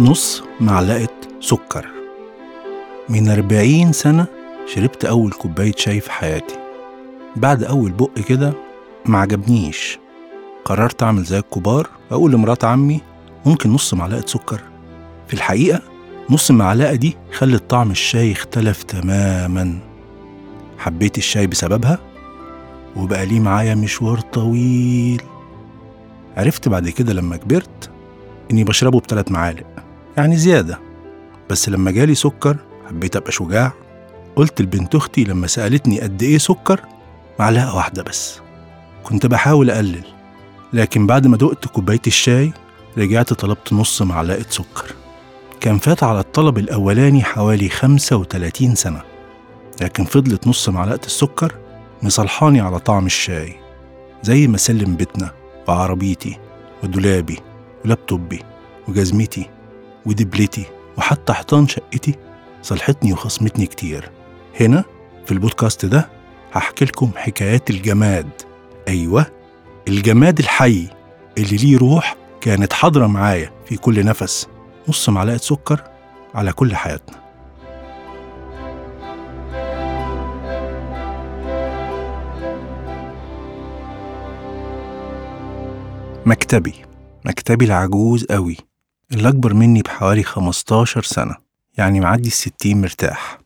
نص معلقة سكر. من أربعين سنة شربت أول كوباية شاي في حياتي. بعد أول بق كده ما عجبنيش. قررت أعمل زي الكبار أقول لمرات عمي ممكن نص معلقة سكر. في الحقيقة نص المعلقة دي خلت طعم الشاي اختلف تماما. حبيت الشاي بسببها وبقى ليه معايا مشوار طويل. عرفت بعد كده لما كبرت إني بشربه بثلاث معالق. يعني زيادة. بس لما جالي سكر حبيت أبقى شجاع. قلت لبنت أختي لما سألتني قد إيه سكر معلقة واحدة بس. كنت بحاول أقلل. لكن بعد ما دقت كوباية الشاي رجعت طلبت نص معلقة سكر. كان فات على الطلب الأولاني حوالي 35 سنة. لكن فضلت نص معلقة السكر مصلحاني على طعم الشاي. زي ما سلم بيتنا وعربيتي ودولابي ولابتوبي وجزمتي. ودبلتي وحتى حيطان شقتي صلحتني وخصمتني كتير. هنا في البودكاست ده هحكي لكم حكايات الجماد. أيوة الجماد الحي اللي ليه روح كانت حاضرة معايا في كل نفس نص معلقة سكر على كل حياتنا. مكتبي مكتبي العجوز قوي. اللي أكبر مني بحوالي 15 سنة يعني معدي الستين مرتاح.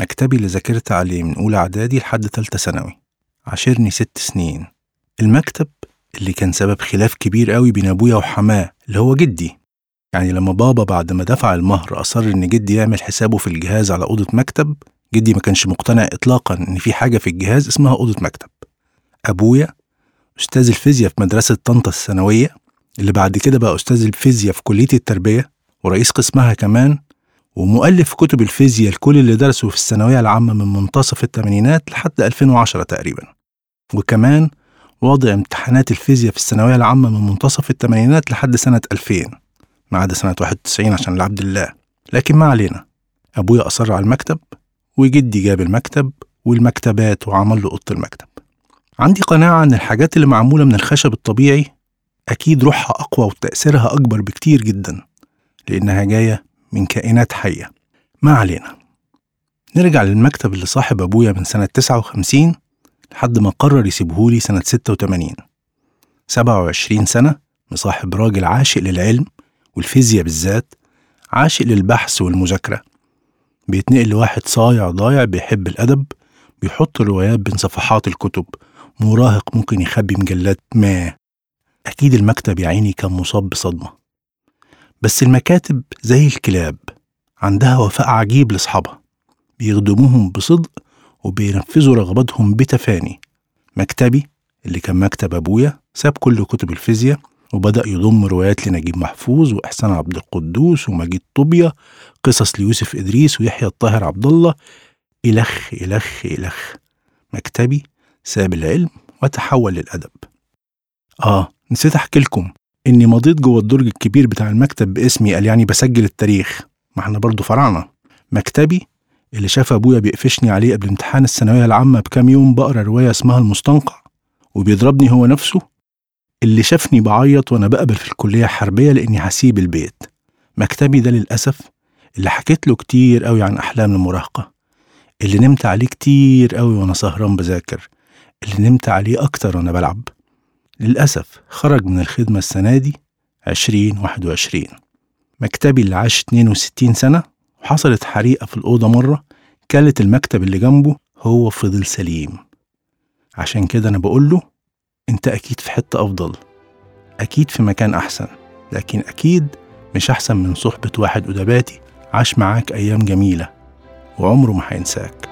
مكتبي اللي ذاكرت عليه من أولى إعدادي لحد تالتة ثانوي. عاشرني ست سنين. المكتب اللي كان سبب خلاف كبير قوي بين أبويا وحماة اللي هو جدي. يعني لما بابا بعد ما دفع المهر أصر إن جدي يعمل حسابه في الجهاز على أوضة مكتب جدي ما كانش مقتنع إطلاقا إن في حاجة في الجهاز اسمها أوضة مكتب. أبويا أستاذ الفيزياء في مدرسة طنطا الثانوية اللي بعد كده بقى أستاذ الفيزياء في كلية التربية ورئيس قسمها كمان ومؤلف كتب الفيزياء لكل اللي درسوا في الثانوية العامة من منتصف الثمانينات لحد 2010 تقريبا. وكمان واضع امتحانات الفيزياء في الثانوية العامة من منتصف الثمانينات لحد سنة 2000 ما عدا سنة 91 عشان العبد الله. لكن ما علينا أبويا أصر على المكتب وجدي جاب المكتب والمكتبات وعمل له أوضة المكتب. عندي قناعة إن الحاجات اللي معمولة من الخشب الطبيعي أكيد روحها أقوى وتأثيرها أكبر بكتير جدا لأنها جاية من كائنات حية. ما علينا. نرجع للمكتب اللي صاحب أبويا من سنة 59 لحد ما قرر يسيبهولي سنة 86 27 سنة مصاحب راجل عاشق للعلم والفيزياء بالذات عاشق للبحث والمذاكرة. بيتنقل لواحد صايع ضايع بيحب الأدب بيحط روايات بين صفحات الكتب مراهق ممكن يخبي مجلات ما. أكيد المكتب يا عيني كان مصاب بصدمة. بس المكاتب زي الكلاب عندها وفاء عجيب لأصحابها. بيخدموهم بصدق وبينفذوا رغباتهم بتفاني. مكتبي اللي كان مكتب أبويا ساب كل كتب الفيزياء وبدأ يضم روايات لنجيب محفوظ وإحسان عبد القدوس ومجيد طوبيا قصص ليوسف إدريس ويحيى الطاهر عبد الله. إلخ إلخ إلخ. مكتبي ساب العلم وتحول للأدب. آه نسيت أحكي لكم إني مضيت جوه الدرج الكبير بتاع المكتب باسمي قال يعني بسجل التاريخ. ما إحنا برضه فراعنة مكتبي اللي شاف أبويا بيقفشني عليه قبل امتحان الثانوية العامة بكام يوم بقرأ رواية اسمها المستنقع وبيضربني هو نفسه اللي شافني بعيط وأنا بقبل في الكلية حربية لإني هسيب البيت. مكتبي ده للأسف اللي حكيت له كتير قوي عن أحلام المراهقة. اللي نمت عليه كتير قوي وأنا سهران بذاكر. اللي نمت عليه أكتر وأنا بلعب. للأسف خرج من الخدمة السنة دي عشرين واحد وعشرين. مكتبي اللي عاش 62 سنة وحصلت حريقة في الأوضة مرة كلت المكتب اللي جنبه هو فضل سليم. عشان كده أنا بقول له أنت أكيد في حتة أفضل. أكيد في مكان أحسن لكن أكيد مش أحسن من صحبة واحد أدباتي عاش معاك أيام جميلة وعمره ما هينساك.